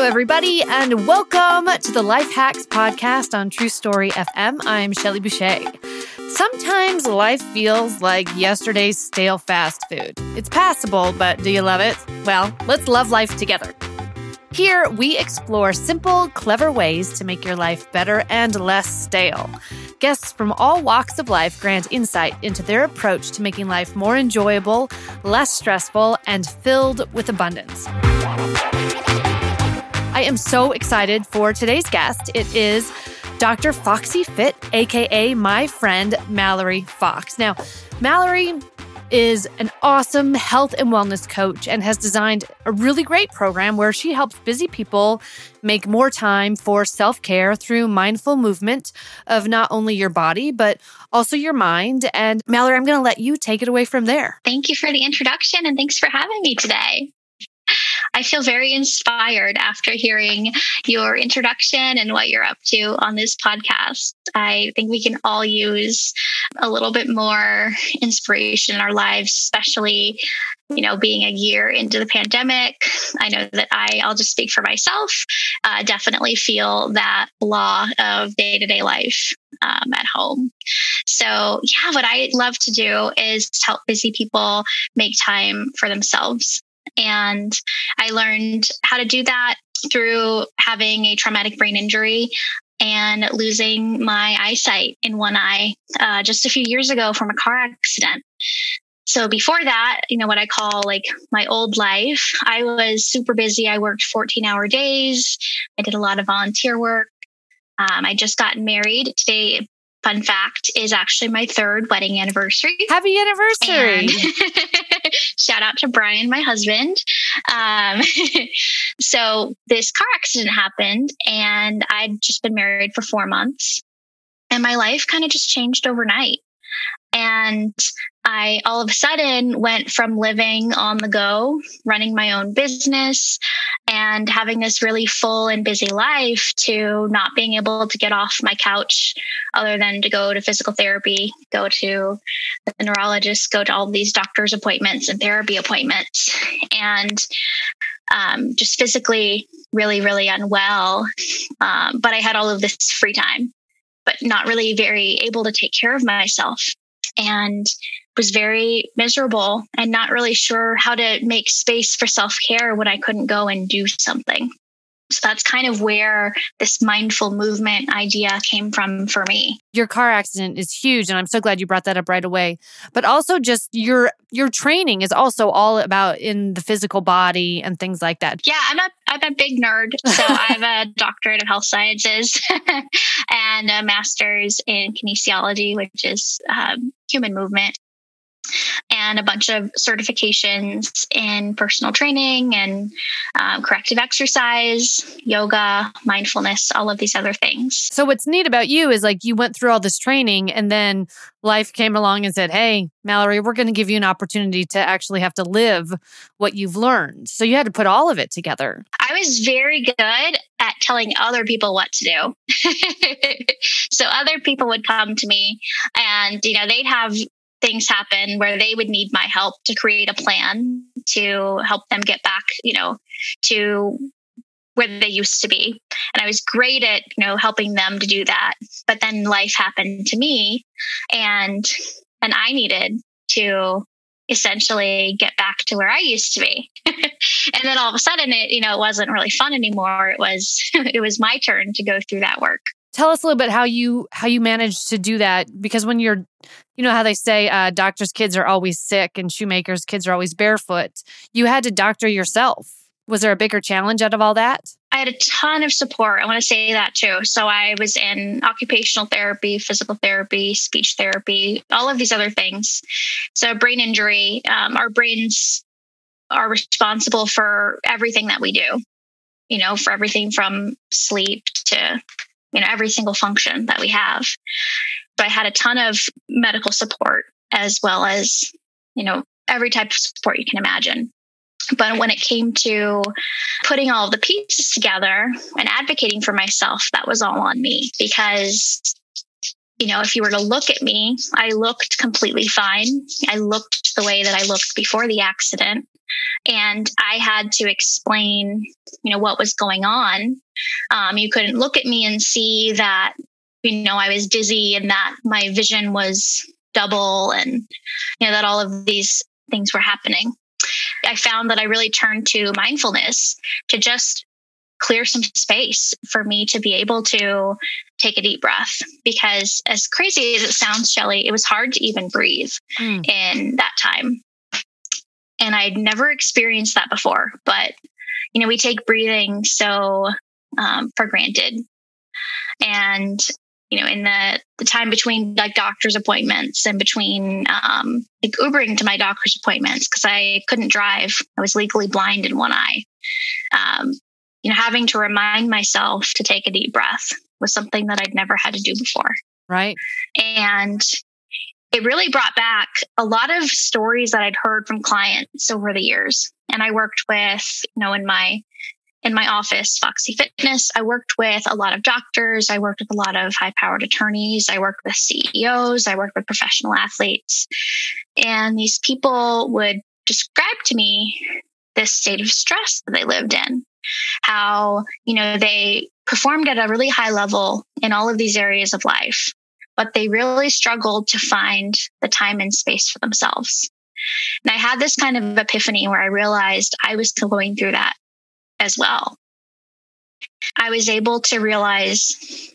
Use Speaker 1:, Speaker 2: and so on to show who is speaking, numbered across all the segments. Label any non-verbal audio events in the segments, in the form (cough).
Speaker 1: Hello, everybody, and welcome to the Life Hacks podcast on True Story FM. I'm Shelly Boucher. Sometimes life feels like yesterday's stale fast food. It's passable, but do you love it? Well, let's love life together. Here, we explore simple, clever ways to make your life better and less stale. Guests from all walks of life grant insight into their approach to making life more enjoyable, less stressful, and filled with abundance. I am so excited for today's guest. It is Dr. Foxy Fit, aka my friend Mallory Fox. Now, Mallory is an awesome health and wellness coach and has designed a really great program where she helps busy people make more time for self care through mindful movement of not only your body, but also your mind. And Mallory, I'm going to let you take it away from there.
Speaker 2: Thank you for the introduction and thanks for having me today. I feel very inspired after hearing your introduction and what you're up to on this podcast. I think we can all use a little bit more inspiration in our lives, especially you know, being a year into the pandemic, I know that I, I'll just speak for myself, uh, definitely feel that law of day to day life um, at home. So, yeah, what I love to do is help busy people make time for themselves. And I learned how to do that through having a traumatic brain injury and losing my eyesight in one eye uh, just a few years ago from a car accident. So before that, you know, what I call like my old life, I was super busy. I worked 14 hour days. I did a lot of volunteer work. Um, I just got married. Today fun fact is actually my third wedding anniversary.
Speaker 1: Happy anniversary! (laughs)
Speaker 2: shout out to Brian, my husband. Um, (laughs) so this car accident happened, and I'd just been married for four months, and my life kind of just changed overnight. And I all of a sudden went from living on the go, running my own business, and having this really full and busy life to not being able to get off my couch other than to go to physical therapy, go to the neurologist, go to all these doctor's appointments and therapy appointments. And um, just physically really, really unwell. Um, but I had all of this free time, but not really very able to take care of myself and was very miserable and not really sure how to make space for self care when I couldn't go and do something. So that's kind of where this mindful movement idea came from for me.
Speaker 1: Your car accident is huge and I'm so glad you brought that up right away. But also just your your training is also all about in the physical body and things like that.
Speaker 2: Yeah, I'm a I'm a big nerd. So (laughs) I have a doctorate of health sciences (laughs) and a master's in kinesiology, which is um, human movement and a bunch of certifications in personal training and um, corrective exercise, yoga, mindfulness, all of these other things.
Speaker 1: So, what's neat about you is like you went through all this training and then life came along and said, Hey, Mallory, we're going to give you an opportunity to actually have to live what you've learned. So, you had to put all of it together.
Speaker 2: I was very good at telling other people what to do. (laughs) so, other people would come to me and, you know, they'd have things happen where they would need my help to create a plan to help them get back, you know, to where they used to be. And I was great at, you know, helping them to do that. But then life happened to me and and I needed to essentially get back to where I used to be. (laughs) and then all of a sudden it, you know, it wasn't really fun anymore. It was (laughs) it was my turn to go through that work
Speaker 1: tell us a little bit how you how you managed to do that because when you're you know how they say uh, doctors kids are always sick and shoemakers kids are always barefoot. You had to doctor yourself. Was there a bigger challenge out of all that?
Speaker 2: I had a ton of support. I want to say that too. So i was in occupational therapy physical therapy speech therapy all of these other things. So brain injury um, our brains are responsible for everything that we do you know for everything from sleep to you know every single function that we have so i had a ton of medical support as well as you know every type of support you can imagine. But when it came to putting all the pieces together and advocating for myself that was all on me because you know if you were to look at me i looked completely fine. I looked the way that i looked before the accident. And I had to explain, you know, what was going on. Um, you couldn't look at me and see that, you know, I was dizzy and that my vision was double and, you know, that all of these things were happening. I found that I really turned to mindfulness to just clear some space for me to be able to take a deep breath because as crazy as it sounds shelly it was hard to even breathe mm. in that time and I'd never experienced that before. But you know, we take breathing so um, for granted, and you know, in the the time between like doctor's appointments and between um, like Ubering to my doctor's appointments because I couldn't drive, I was legally blind in one eye. Um, you know, having to remind myself to take a deep breath was something that I'd never had to do before.
Speaker 1: Right.
Speaker 2: And it really brought back a lot of stories that I'd heard from clients over the years. And I worked with, you know, in my in my office, Foxy Fitness, I worked with a lot of doctors. I worked with a lot of high powered attorneys. I worked with CEOs. I worked with professional athletes. And these people would describe to me this state of stress that they lived in, how, you know, they performed at a really high level in all of these areas of life but they really struggled to find the time and space for themselves. And I had this kind of epiphany where I realized I was going through that as well. I was able to realize,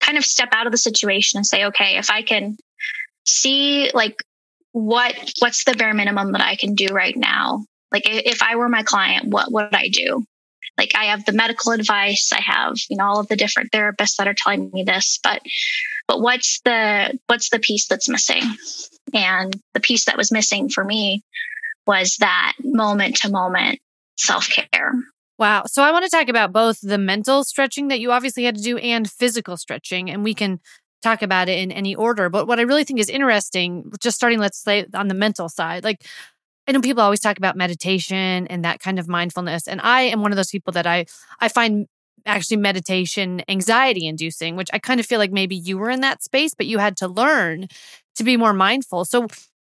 Speaker 2: kind of step out of the situation and say, okay, if I can see like what what's the bare minimum that I can do right now? Like if I were my client, what would I do? Like I have the medical advice, I have, you know, all of the different therapists that are telling me this, but but what's the what's the piece that's missing and the piece that was missing for me was that moment to moment self-care
Speaker 1: wow so i want to talk about both the mental stretching that you obviously had to do and physical stretching and we can talk about it in any order but what i really think is interesting just starting let's say on the mental side like I know people always talk about meditation and that kind of mindfulness. And I am one of those people that I I find actually meditation anxiety inducing, which I kind of feel like maybe you were in that space, but you had to learn to be more mindful. So,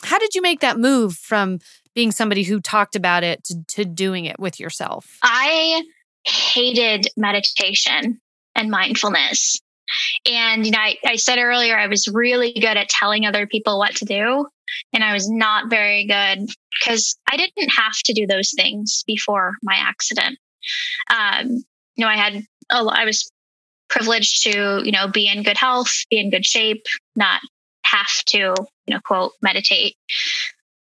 Speaker 1: how did you make that move from being somebody who talked about it to, to doing it with yourself?
Speaker 2: I hated meditation and mindfulness. And, you know, I, I said earlier, I was really good at telling other people what to do. And I was not very good because I didn't have to do those things before my accident. Um, you know, I had, a, I was privileged to, you know, be in good health, be in good shape, not have to, you know, quote, meditate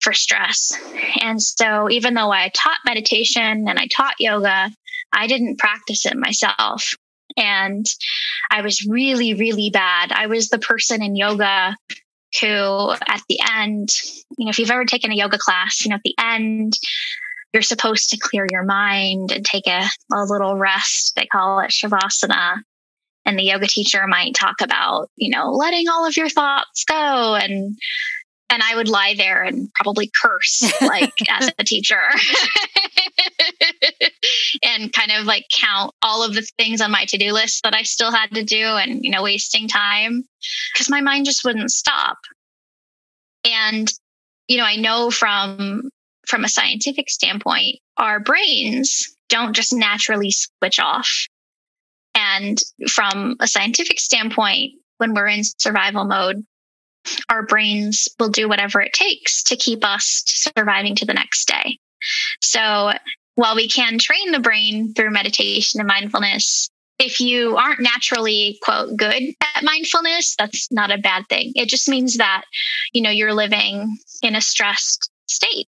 Speaker 2: for stress. And so even though I taught meditation and I taught yoga, I didn't practice it myself. And I was really, really bad. I was the person in yoga who, at the end, you know, if you've ever taken a yoga class, you know, at the end, you're supposed to clear your mind and take a, a little rest. They call it Shavasana. And the yoga teacher might talk about, you know, letting all of your thoughts go and and I would lie there and probably curse (laughs) like as a teacher (laughs) and kind of like count all of the things on my to-do list that I still had to do and you know wasting time because my mind just wouldn't stop. And you know, I know from from a scientific standpoint, our brains don't just naturally switch off. And from a scientific standpoint, when we're in survival mode, our brains will do whatever it takes to keep us surviving to the next day. So while we can train the brain through meditation and mindfulness, if you aren't naturally quote good at mindfulness, that's not a bad thing. It just means that, you know, you're living in a stressed state.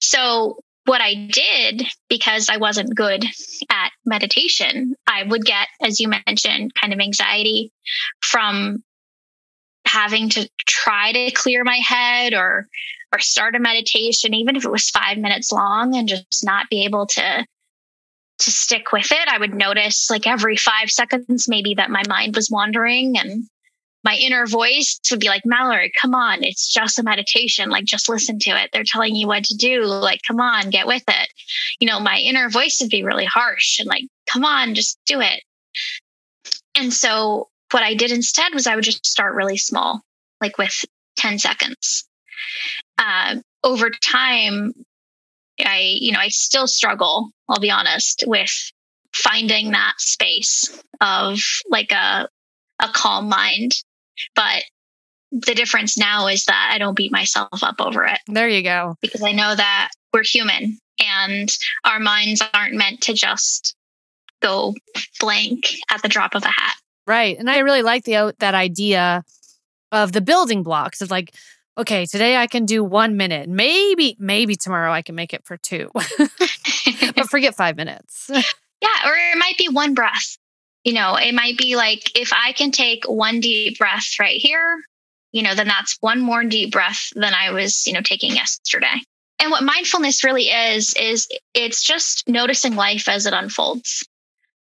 Speaker 2: So, what I did because I wasn't good at meditation, I would get, as you mentioned, kind of anxiety from having to try to clear my head or or start a meditation even if it was 5 minutes long and just not be able to to stick with it. I would notice like every 5 seconds maybe that my mind was wandering and my inner voice would be like, Mallory, come on. It's just a meditation. Like, just listen to it. They're telling you what to do. Like, come on, get with it. You know, my inner voice would be really harsh and like, come on, just do it. And so, what I did instead was I would just start really small, like with 10 seconds. Uh, over time, I, you know, I still struggle, I'll be honest, with finding that space of like a a calm mind. But the difference now is that I don't beat myself up over it.
Speaker 1: There you go.
Speaker 2: Because I know that we're human and our minds aren't meant to just go blank at the drop of a hat.
Speaker 1: Right. And I really like the that idea of the building blocks of like okay, today I can do 1 minute. Maybe maybe tomorrow I can make it for 2. (laughs) but (laughs) forget 5 minutes. (laughs)
Speaker 2: Yeah, or it might be one breath. You know, it might be like if I can take one deep breath right here, you know, then that's one more deep breath than I was, you know, taking yesterday. And what mindfulness really is, is it's just noticing life as it unfolds.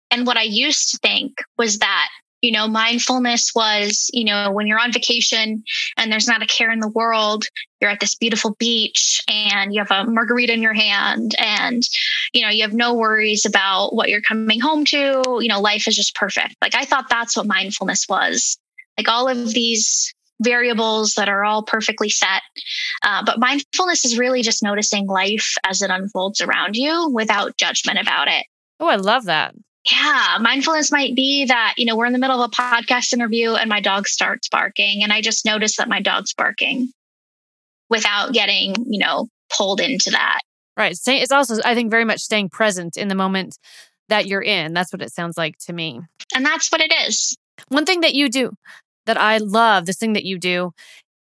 Speaker 2: And what I used to think was that you know, mindfulness was, you know, when you're on vacation and there's not a care in the world, you're at this beautiful beach and you have a margarita in your hand and, you know, you have no worries about what you're coming home to. You know, life is just perfect. Like I thought that's what mindfulness was. Like all of these variables that are all perfectly set. Uh, but mindfulness is really just noticing life as it unfolds around you without judgment about it.
Speaker 1: Oh, I love that.
Speaker 2: Yeah, mindfulness might be that, you know, we're in the middle of a podcast interview and my dog starts barking and I just notice that my dog's barking without getting, you know, pulled into that.
Speaker 1: Right. It's also, I think, very much staying present in the moment that you're in. That's what it sounds like to me.
Speaker 2: And that's what it is.
Speaker 1: One thing that you do that I love, this thing that you do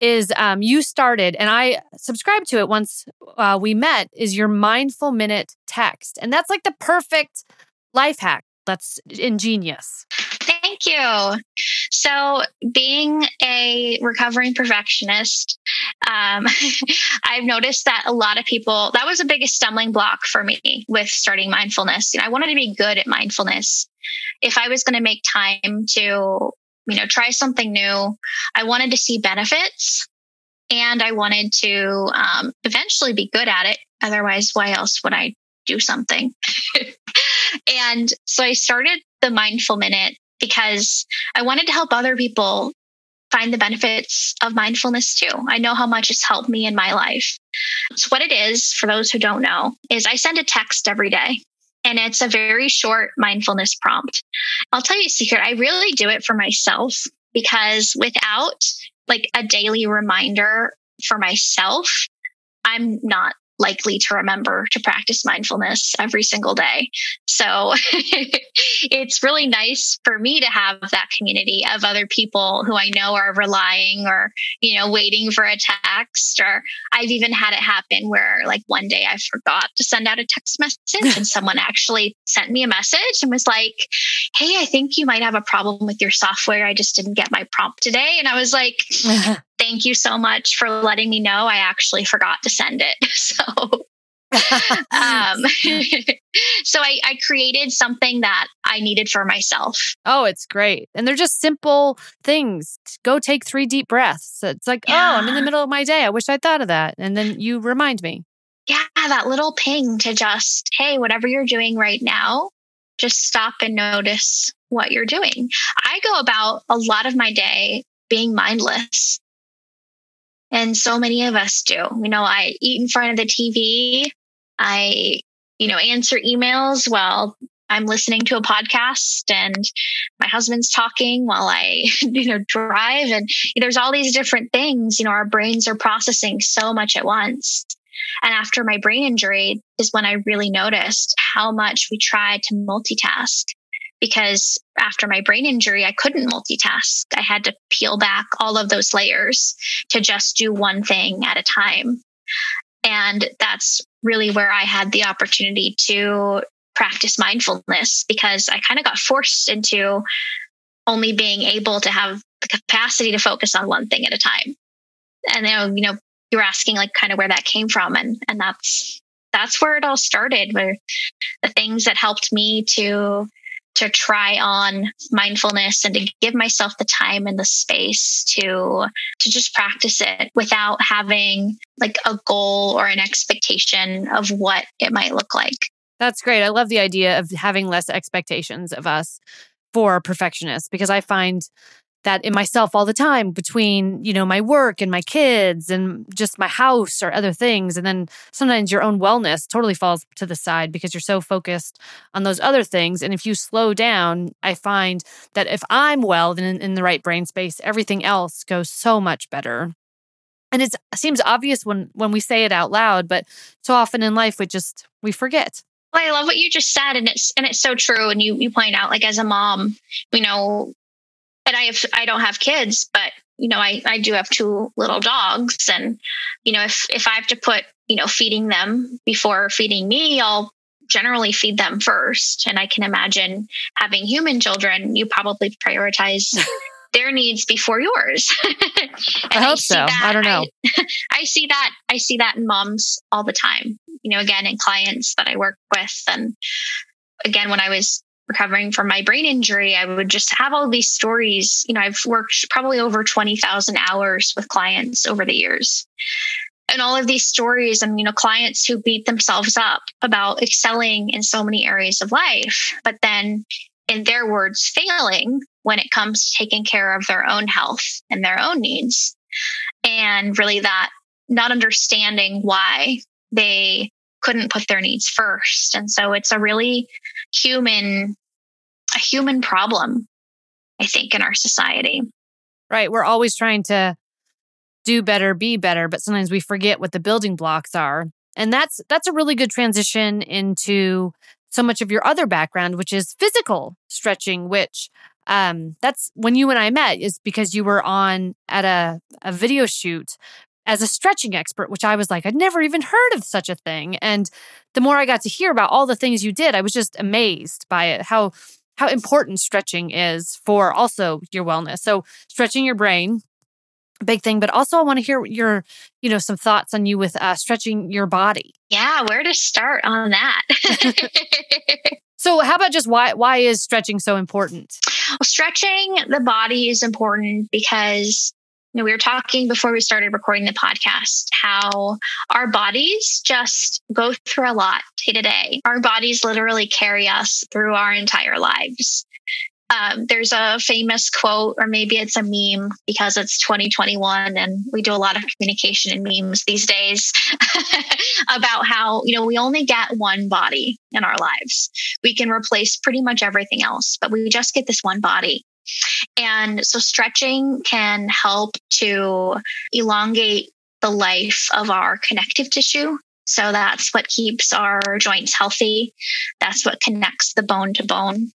Speaker 1: is um, you started, and I subscribed to it once uh, we met, is your mindful minute text. And that's like the perfect life hack that's ingenious.
Speaker 2: Thank you. So, being a recovering perfectionist, um, (laughs) I've noticed that a lot of people, that was the biggest stumbling block for me with starting mindfulness. You know, I wanted to be good at mindfulness. If I was going to make time to, you know, try something new, I wanted to see benefits and I wanted to um, eventually be good at it. Otherwise, why else would I do something? (laughs) And so I started the mindful minute because I wanted to help other people find the benefits of mindfulness too. I know how much it's helped me in my life. So, what it is, for those who don't know, is I send a text every day and it's a very short mindfulness prompt. I'll tell you a secret I really do it for myself because without like a daily reminder for myself, I'm not likely to remember to practice mindfulness every single day. So (laughs) it's really nice for me to have that community of other people who I know are relying or, you know, waiting for a text. Or I've even had it happen where, like, one day I forgot to send out a text message and (laughs) someone actually sent me a message and was like, Hey, I think you might have a problem with your software. I just didn't get my prompt today. And I was like, (laughs) thank you so much for letting me know. I actually forgot to send it. (laughs) So, um, (laughs) (laughs) so I, I created something that I needed for myself.
Speaker 1: Oh, it's great. And they're just simple things. Go take three deep breaths. It's like, yeah. oh, I'm in the middle of my day. I wish I thought of that. And then you remind me.
Speaker 2: Yeah, that little ping to just, hey, whatever you're doing right now, just stop and notice what you're doing. I go about a lot of my day being mindless. And so many of us do. You know, I eat in front of the TV. I, you know, answer emails while I'm listening to a podcast and my husband's talking while I, (laughs) you know, drive. And there's all these different things, you know, our brains are processing so much at once. And after my brain injury is when I really noticed how much we try to multitask because after my brain injury, I couldn't multitask. I had to peel back all of those layers to just do one thing at a time. And that's really where I had the opportunity to practice mindfulness because I kind of got forced into only being able to have the capacity to focus on one thing at a time. And then, you know, you were asking like kind of where that came from and and that's that's where it all started where the things that helped me to to try on mindfulness and to give myself the time and the space to to just practice it without having like a goal or an expectation of what it might look like.
Speaker 1: That's great. I love the idea of having less expectations of us for perfectionists because I find that in myself all the time between, you know, my work and my kids and just my house or other things. And then sometimes your own wellness totally falls to the side because you're so focused on those other things. And if you slow down, I find that if I'm well, then in, in the right brain space, everything else goes so much better. And it seems obvious when when we say it out loud, but so often in life we just we forget.
Speaker 2: Well, I love what you just said, and it's and it's so true. And you you point out, like as a mom, you know, and I have I don't have kids, but you know, I I do have two little dogs, and you know, if if I have to put you know feeding them before feeding me, I'll generally feed them first. And I can imagine having human children, you probably prioritize (laughs) their needs before yours. (laughs)
Speaker 1: I hope I so. That, I don't know.
Speaker 2: I, (laughs) I, see that. I see that in moms all the time. You know, again, in clients that I work with, and again, when I was recovering from my brain injury, I would just have all these stories. You know, I've worked probably over twenty thousand hours with clients over the years. And all of these stories, and you know, clients who beat themselves up about excelling in so many areas of life, but then in their words, failing when it comes to taking care of their own health and their own needs. And really that not understanding why they couldn't put their needs first. And so it's a really human, human problem, I think, in our society.
Speaker 1: Right. We're always trying to do better, be better, but sometimes we forget what the building blocks are. And that's that's a really good transition into so much of your other background, which is physical stretching, which um, that's when you and I met is because you were on at a, a video shoot as a stretching expert, which I was like, I'd never even heard of such a thing. And the more I got to hear about all the things you did, I was just amazed by it, how how important stretching is for also your wellness. So stretching your brain, big thing but also i want to hear your you know some thoughts on you with uh, stretching your body.
Speaker 2: Yeah where to start on that? (laughs)
Speaker 1: So how about just why why is stretching so important?
Speaker 2: Well, stretching the body is important because you know, we were talking before we started recording the podcast how our bodies just go through a lot day to day. Our bodies literally carry us through our entire lives. Um, there's a famous quote, or maybe it's a meme because it's 2021 and we do a lot of communication in memes these days (laughs) about how, you know, we only get one body in our lives. We can replace pretty much everything else, but we just get this one body. And so stretching can help to elongate the life of our connective tissue. So that's what keeps our joints healthy. That's what connects the bone to bone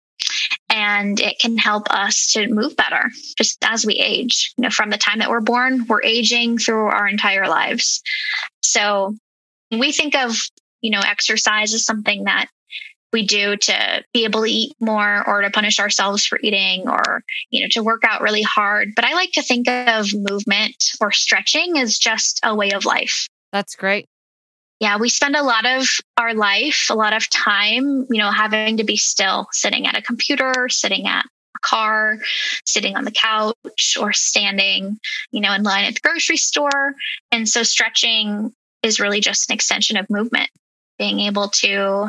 Speaker 2: and it can help us to move better just as we age. You know, from the time that we're born, we're aging through our entire lives. So we think of, you know, exercise as something that we do to be able to eat more or to punish ourselves for eating or you know to work out really hard. But i like to think of movement or stretching as just a way of life.
Speaker 1: That's great.
Speaker 2: Yeah, we spend a lot of our life, a lot of time, you know, having to be still, sitting at a computer, sitting at a car, sitting on the couch, or standing, you know, in line at the grocery store. And so stretching is really just an extension of movement, being able to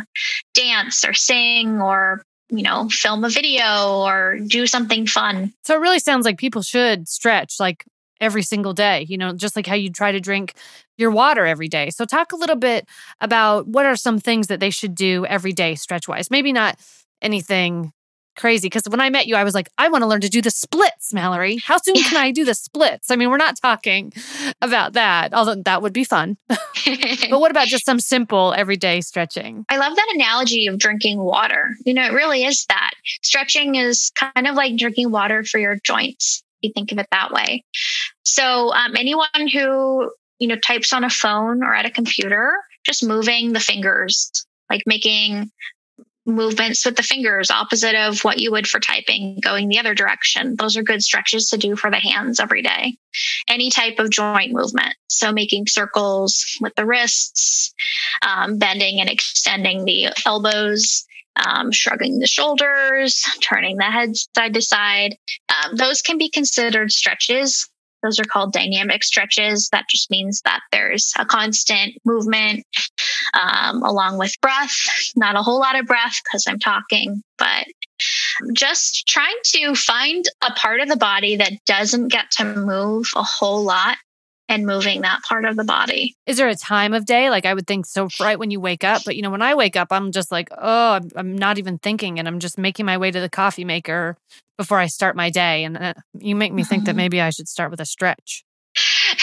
Speaker 2: dance or sing or you know, film a video or do something fun.
Speaker 1: So it really sounds like people should stretch like every single day, you know, just like how you try to drink your water every day. So, talk a little bit about what are some things that they should do every day, stretch wise. Maybe not anything crazy because when I met you, I was like, I want to learn to do the splits, Mallory. How soon can I do the splits? I mean, we're not talking about that, although that would be fun. (laughs) but what about just some simple everyday stretching?
Speaker 2: I love that analogy of drinking water. You know, it really is that. Stretching is kind of like drinking water for your joints. If You think of it that way. So, um, anyone who you know, types on a phone or at a computer, just moving the fingers, like making movements with the fingers opposite of what you would for typing, going the other direction. Those are good stretches to do for the hands every day. Any type of joint movement. So making circles with the wrists, um, bending and extending the elbows. Um, shrugging the shoulders, turning the head side to side. Um, those can be considered stretches those are called dynamic stretches. That just means that there's a constant movement um, along with breath. Not a whole lot of breath because I'm talking, but Just trying to find a part of the body that doesn't get to move a whole lot and moving that part of the body.
Speaker 1: Is there a time of day? Like I would think so right when you wake up, but you know, when I wake up, I'm just like, oh, I'm, I'm not even thinking and I'm just making my way to the coffee maker before I start my day. And uh, you make me think that (laughs) maybe I should start with a stretch. (laughs)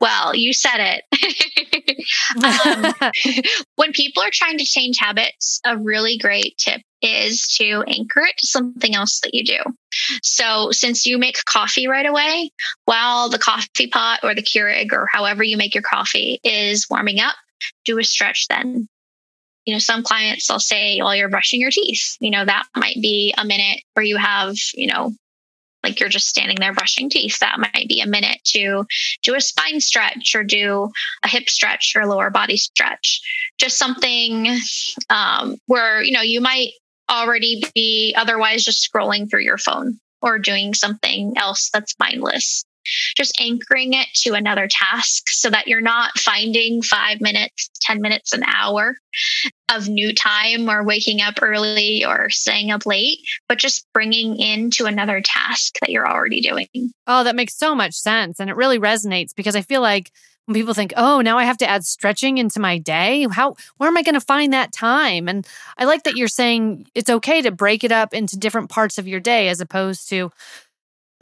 Speaker 2: well, you said it. (laughs) um, (laughs) when people are trying to change habits, a really great tip is to anchor it to something else that you do. So, since you make coffee right away, while the coffee pot or the Keurig or however you make your coffee is warming up, do a stretch then. You know, some clients I'll say while you're brushing your teeth, you know, that might be a minute where you have, you know, like you're just standing there brushing teeth, that might be a minute to do a spine stretch or do a hip stretch or lower body stretch. Just something um, where, you know, you might already be otherwise just scrolling through your phone or doing something else that's mindless. Just anchoring it to another task so that you're not finding five minutes, 10 minutes, an hour of new time or waking up early or staying up late, but just bringing into another task that you're already doing.
Speaker 1: Oh, that makes so much sense. And it really resonates because I feel like when people think, "Oh, now I have to add stretching into my day, how where am I going to find that time?" And I like that you're saying it's okay to break it up into different parts of your day as opposed to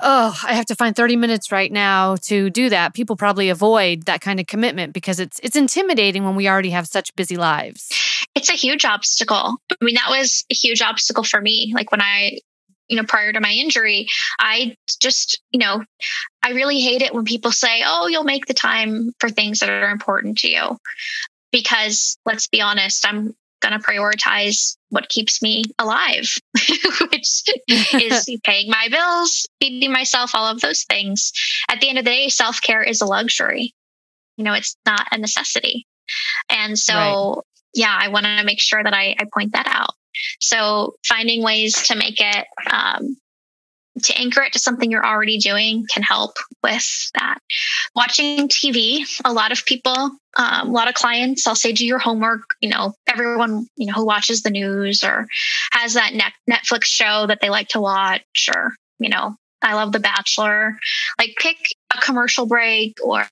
Speaker 1: oh, I have to find 30 minutes right now to do that. People probably avoid that kind of commitment because it's it's intimidating when we already have such busy lives.
Speaker 2: It's a huge obstacle. I mean, that was a huge obstacle for me. Like when I you know, prior to my injury, I just, you know, I really hate it when people say, oh, you'll make the time for things that are important to you. Because let's be honest, I'm going to prioritize what keeps me alive, (laughs) which is (laughs) paying my bills, feeding myself, all of those things. At the end of the day, self care is a luxury. You know, it's not a necessity. And so, right. yeah, I want to make sure that I, I point that out. So finding ways to make it um, to anchor it to something you're already doing can help with that. Watching TV, a lot of people, um, a lot of clients, I'll say, do your homework. You know, everyone, you know, who watches the news or has that Netflix show that they like to watch, or, you know, I love The Bachelor. Like pick a commercial break or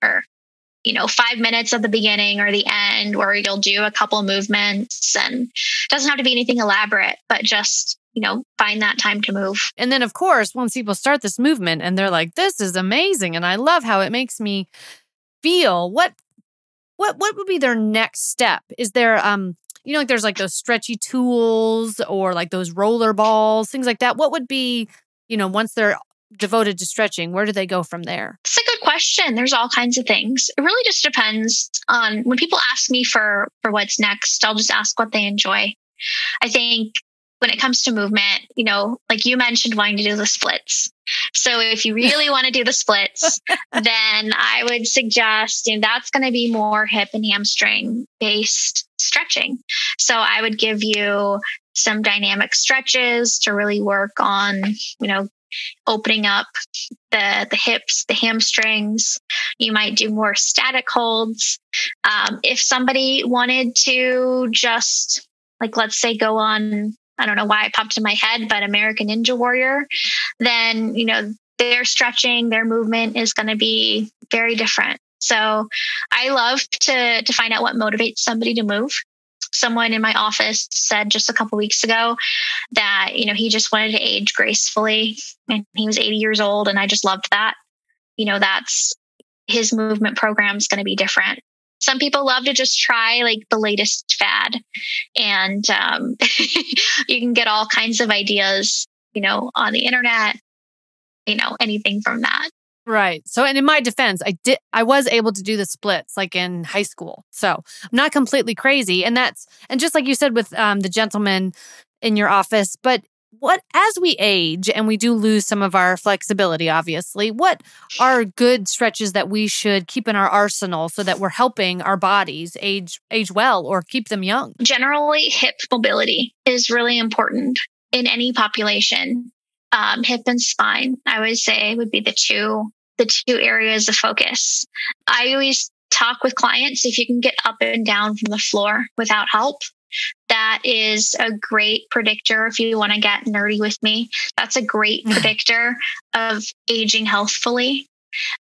Speaker 2: you know, five minutes at the beginning or the end where you'll do a couple movements and doesn't have to be anything elaborate, but just, you know, find that time to move.
Speaker 1: And then, of course, once people start this movement and they're like, this is amazing and I love how it makes me feel, what, what, what would be their next step? Is there, um, you know, like there's like those stretchy tools or like those roller balls, things like that. What would be, you know, once they're devoted to stretching, where do they go from there?
Speaker 2: It's a good question. There's all kinds of things. It really just depends on when people ask me for for what's next, I'll just ask what they enjoy. I think when it comes to movement, you know, like you mentioned wanting to do the splits. So if you really want to do the splits, (laughs) then I would suggest you know, that's going to be more hip and hamstring based stretching. So I would give you some dynamic stretches to really work on, you know, opening up the the hips, the hamstrings. You might do more static holds. Um, if somebody wanted to just like let's say go on I don't know why it popped in my head, but American Ninja Warrior, then you know their stretching, their movement is going to be very different. So I love to to find out what motivates somebody to move. Someone in my office said just a couple weeks ago that you know he just wanted to age gracefully and he was 80 years old and i just loved that. You know that's his movement program is going to be different some people love to just try like the latest fad and um, (laughs) you can get all kinds of ideas you know on the internet you know anything from that
Speaker 1: Right. So, and in my defense, I did, I was able to do the splits like in high school. So I'm not completely crazy. And that's, and just like you said with um, the gentleman in your office, but what, as we age and we do lose some of our flexibility, obviously, what are good stretches that we should keep in our arsenal so that we're helping our bodies age, age well or keep them young?
Speaker 2: Generally, hip mobility is really important in any population um, hip and spine, I would say would be the two the two areas of focus. I always talk with clients if you can get up and down from the floor without help, that is a great predictor if you want to get nerdy with me. That's a great predictor of aging healthfully.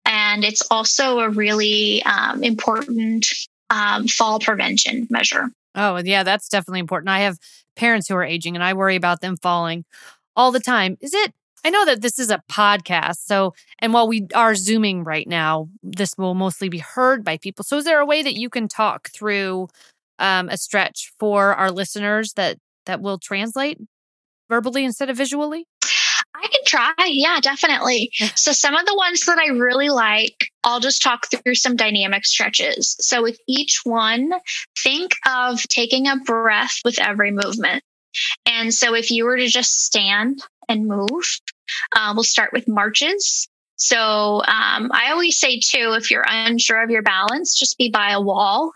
Speaker 2: And it's also a really um, important um, fall prevention measure.
Speaker 1: Oh, yeah, that's definitely important. I have parents who are aging and I worry about them falling all the time. Is it? I know that this is a podcast. So, and while we are Zooming right now, this will mostly be heard by people. So, is there a way that you can talk through um, a stretch for our listeners that that will translate verbally instead of visually?
Speaker 2: I can try. Yeah, definitely. so, some of the ones that I really like, I'll just talk through some dynamic stretches. So, with each one, think of taking a breath with every movement. And so, if you were to just stand and move, uh, we'll start with marches. So, um, I always say, too, if you're unsure of your balance, just be by a wall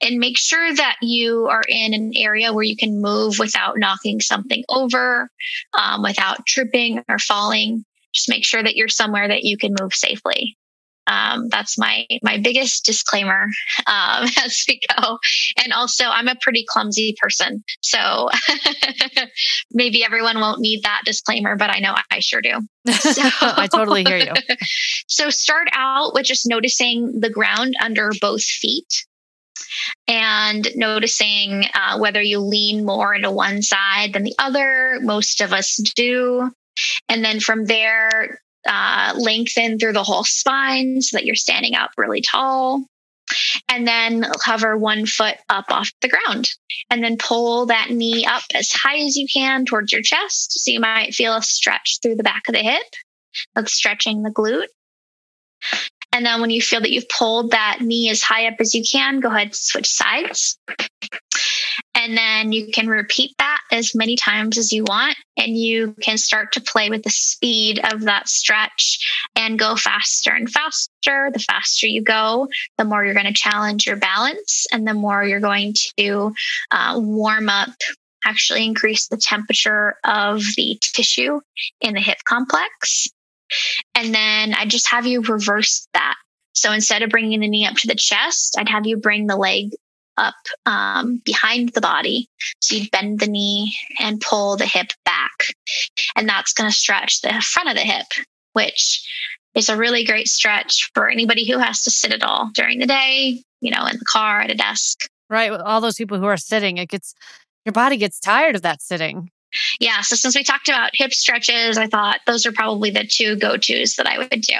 Speaker 2: and make sure that you are in an area where you can move without knocking something over, um, without tripping or falling. Just make sure that you're somewhere that you can move safely. Um, that's my my biggest disclaimer (laughs) um, (laughs) as we go. And also, I'm a pretty clumsy person, so (laughs) maybe everyone won't need that disclaimer, but I know I sure do.
Speaker 1: So, I totally hear you.
Speaker 2: so start out with just noticing the ground under both feet and noticing uh, whether you lean more into one side than the other. Most of us do. And then from there, uh, lengthen through the whole spine so that you're standing up really tall. And then hover one foot up off the ground. And then pull that knee up as high as you can towards your chest. So you might feel a stretch through the back of the hip. That's stretching the glute. And then when you feel that you've pulled that knee as high up as you can, go ahead, and switch sides. And then you can repeat that as many times as you want. And you can start to play with the speed of that stretch and go faster and faster. The faster you go, the more you're going to challenge your balance and the more you're going to uh, warm up actually increase the temperature of the tissue in the hip complex. And then I just have you reverse that. So instead of bringing the knee up to the chest, I'd have you bring the leg up um, behind the body. So you'd bend the knee and pull the hip back. And that's going to stretch the front of the hip, which is a really great stretch for anybody who has to sit at all during the day, you know, in the car, at a desk.
Speaker 1: Right. All those people who are sitting, it gets, your body gets tired of that sitting
Speaker 2: yeah, so since we talked about hip stretches, I thought those are probably the two go tos that I would do.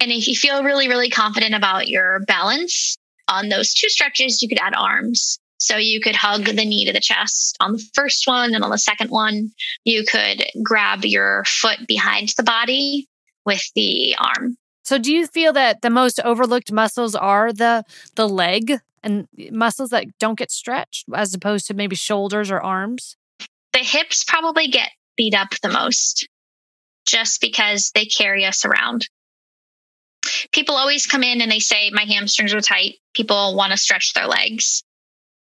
Speaker 2: And if you feel really, really confident about your balance on those two stretches, you could add arms. So you could hug the knee to the chest on the first one, and on the second one, you could grab your foot behind the body with the arm.
Speaker 1: So do you feel that the most overlooked muscles are the the leg and muscles that don't get stretched as opposed to maybe shoulders or arms?
Speaker 2: The hips probably get beat up the most just because they carry us around. People always come in and they say, My hamstrings are tight. People want to stretch their legs.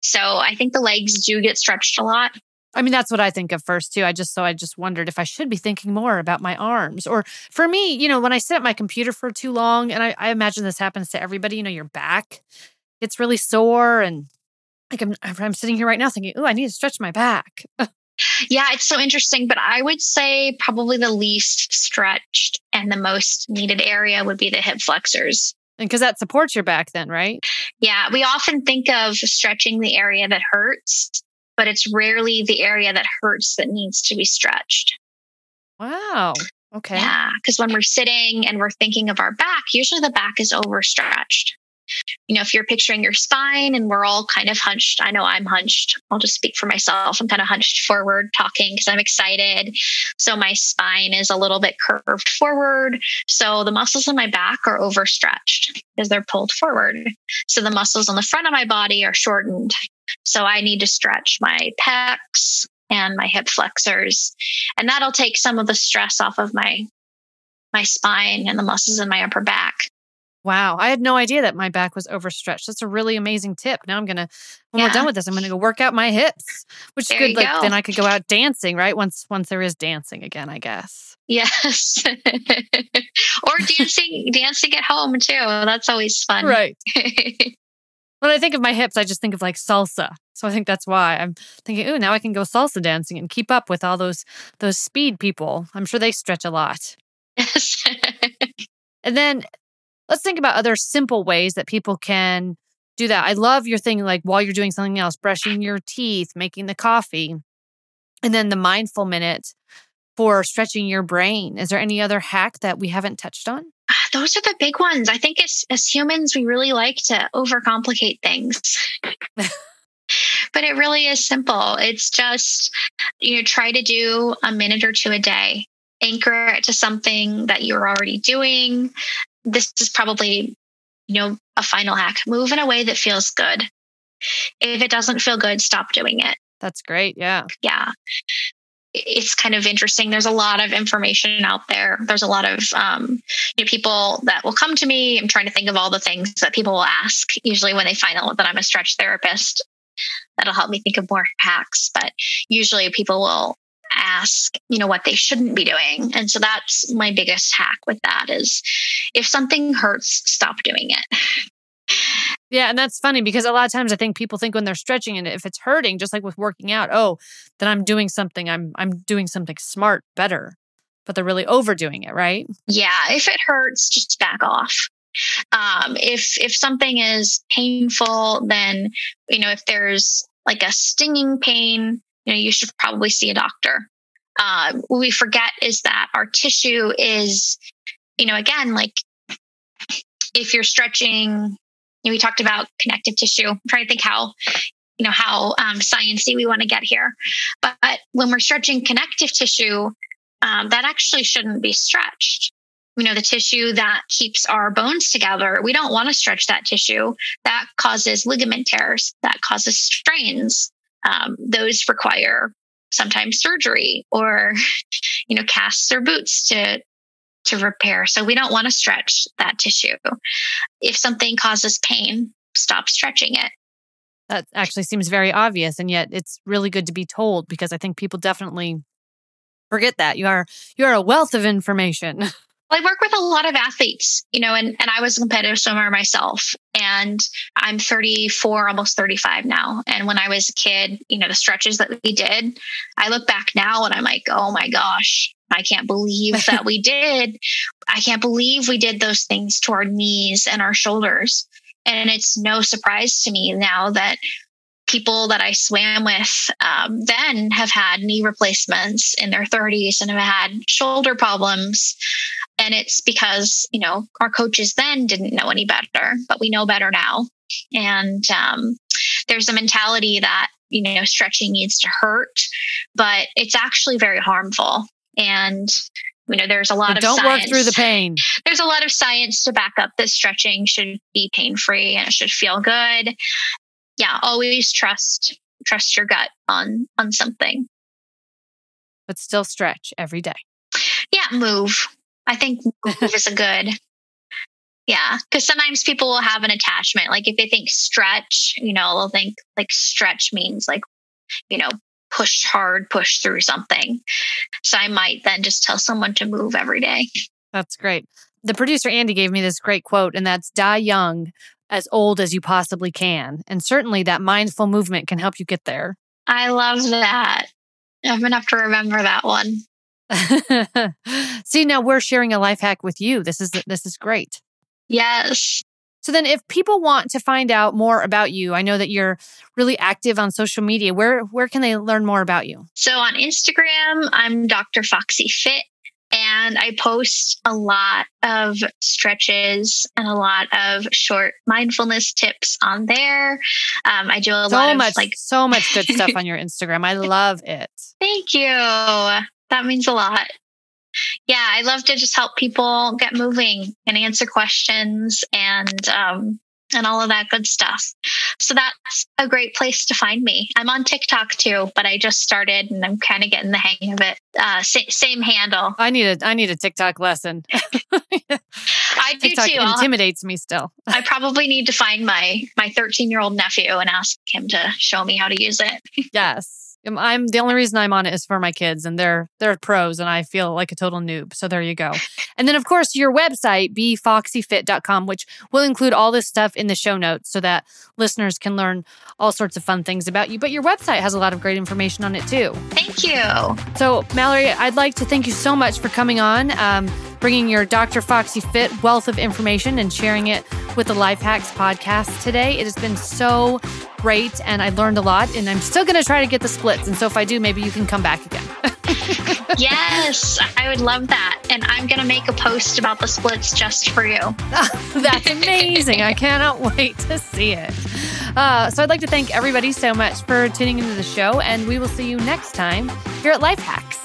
Speaker 2: So I think the legs do get stretched a lot.
Speaker 1: I mean, that's what I think of first too. I just so I just wondered if I should be thinking more about my arms. Or for me, you know, when I sit at my computer for too long, and I, I imagine this happens to everybody, you know, your back gets really sore and like I'm, I'm sitting here right now thinking, oh, I need to stretch my back. (laughs)
Speaker 2: Yeah, it's so interesting. But I would say probably the least stretched and the most needed area would be the hip flexors.
Speaker 1: And because that supports your back, then, right?
Speaker 2: Yeah, we often think of stretching the area that hurts, but it's rarely the area that hurts that needs to be stretched.
Speaker 1: Wow. Okay.
Speaker 2: Yeah, because when we're sitting and we're thinking of our back, usually the back is overstretched you know, if you're picturing your spine and we're all kind of hunched, I know I'm hunched. I'll just speak for myself. I'm kind of hunched forward talking because I'm excited. So my spine is a little bit curved forward. So the muscles in my back are overstretched because they're pulled forward. So the muscles on the front of my body are shortened. So I need to stretch my pecs and my hip flexors. And that'll take some of the stress off of my my spine and the muscles in my upper back.
Speaker 1: Wow. I had no idea that my back was overstretched. That's a really amazing tip. Now I'm going to, when yeah. we're done with this, I'm going to go work out my hips, which there is good. Like go. then I could go out dancing, right? Once, once there is dancing again, I guess.
Speaker 2: Yes. (laughs) or dancing, dancing at home too. That's always fun.
Speaker 1: Right. (laughs) When I think of my hips, I just think of like salsa. So I think that's why I'm thinking, ooh, now I can go salsa dancing and keep up with all those those speed people. I'm sure they stretch a lot.
Speaker 2: Yes. (laughs)
Speaker 1: And then let's think about other simple ways that people can do that. I love your thing like while you're doing something else, brushing your teeth, making the coffee, and then the mindful minute for stretching your brain. Is there any other hack that we haven't touched on?
Speaker 2: Ah, those are the big ones. I think as, as humans, we really like to overcomplicate things. but it really is simple. It's just, you know, try to do a minute or two a day, anchor it to something that you're already doing. This is probably, you know, a final hack. Move in a way that feels good. If it doesn't feel good, stop doing it.
Speaker 1: That's great. Yeah.
Speaker 2: Yeah it's kind of interesting. There's a lot of information out there. There's a lot of um, you know, people that will come to me. I'm trying to think of all the things that people will ask. Usually, when they find out that I'm a stretch therapist, that'll help me think of more hacks. But usually, people will ask, you know, what they shouldn't be doing, and so that's my biggest hack with that is, if something hurts, stop doing it.
Speaker 1: Yeah, and that's funny because a lot of times I think people think when they're stretching and if it's hurting, just like with working out, oh, then I'm doing something, I'm I'm doing something smart, better. But they're really overdoing it, right?
Speaker 2: Yeah, if it hurts, just back off. Um, if if something is painful, then you know if there's like a stinging pain, you know you should probably see a doctor. Um, what we forget is that our tissue is, you know, again, like if you're stretching you know, we talked about connective tissue. I'm trying to think how, you know, how um, sciencey we want to get here. But, but, when we're stretching connective tissue, um, that actually shouldn't be stretched. You know, the tissue that keeps our bones together, we don't want to stretch that tissue. That causes ligament tears, that causes strains. Um, those require sometimes surgery or, (laughs) you know, casts or boots to to repair. So we don't want to stretch that tissue. If something causes pain, stop stretching it.
Speaker 1: That actually seems very obvious. And yet it's really good to be told because I think people definitely forget that. You are you are a wealth of information. (laughs)
Speaker 2: I work with a lot of athletes, you know, and, and I was a competitive swimmer myself. And I'm 34, almost 35 now. And when I was a kid, you know, the stretches that we did, I look back now and I'm like, oh my gosh, I can't believe (laughs) that we did. I can't believe we did those things to our knees and our shoulders. And it's no surprise to me now that people that I swam with um, then have had knee replacements in their 30s and have had shoulder problems. And it's because, you know, our coaches then didn't know any better, but we know better now. And um, there's a mentality that, you know, stretching needs to hurt, but it's actually very harmful. And you know there's a lot of
Speaker 1: don't
Speaker 2: science.
Speaker 1: work through the pain
Speaker 2: there's a lot of science to back up that stretching should be pain free and it should feel good yeah always trust trust your gut on on something
Speaker 1: but still stretch every day
Speaker 2: yeah move i think move is a (laughs) good yeah because sometimes people will have an attachment like if they think stretch you know they'll think like stretch means like you know push hard, push through something. So I might then just tell someone to move every day.
Speaker 1: That's great. The producer, Andy, gave me this great quote, and that's die young, as old as you possibly can. And certainly that mindful movement can help you get there.
Speaker 2: I love that. I'm going to have to remember that one. (laughs)
Speaker 1: See, now we're sharing a life hack with you. This is this is great.
Speaker 2: Yes.
Speaker 1: So then if people want to find out more about you, I know that you're really active on social media. Where where can they learn more about you?
Speaker 2: So on Instagram, I'm Dr. Foxy Fit and I post a lot of stretches and a lot of short mindfulness tips on there. Um, I do a
Speaker 1: so
Speaker 2: lot
Speaker 1: much,
Speaker 2: of like
Speaker 1: so much good (laughs) stuff on your Instagram. I love it.
Speaker 2: Thank you. That means a lot yeah, I love to just help people get moving and answer questions and um, and all of that good stuff. So that's a great place to find me. I'm on TikTok too, but I just started and I'm kind of getting the hang of it. Uh, sa- same handle.
Speaker 1: I need a I need a TikTok lesson. (laughs)
Speaker 2: I do
Speaker 1: TikTok
Speaker 2: too.
Speaker 1: intimidates me still.
Speaker 2: I probably need to find my my 13 year old nephew and ask him to show me how to use it.
Speaker 1: yes. Um, I'm the only reason I'm on it is for my kids and they're they're pros and I feel like a total noob. So there you go. (laughs) And then of course your website befoxyfit.com which will include all this stuff in the show notes so that listeners can learn all sorts of fun things about you. But your website has a lot of great information on it too.
Speaker 2: Thank you.
Speaker 1: So Mallory, I'd like to thank you so much for coming on. Um, bringing your Dr. Foxy Fit wealth of information and sharing it with the Life Hacks podcast today. It has been so great and I learned a lot and I'm still going to try to get the splits. And so if I do, maybe you can come back again. (laughs)
Speaker 2: yes, I would love that. And I'm going to make a post about the splits just for you. (laughs)
Speaker 1: That's amazing. I cannot wait to see it. Uh, so I'd like to thank everybody so much for tuning into the show, and we will see you next time here at Life Hacks.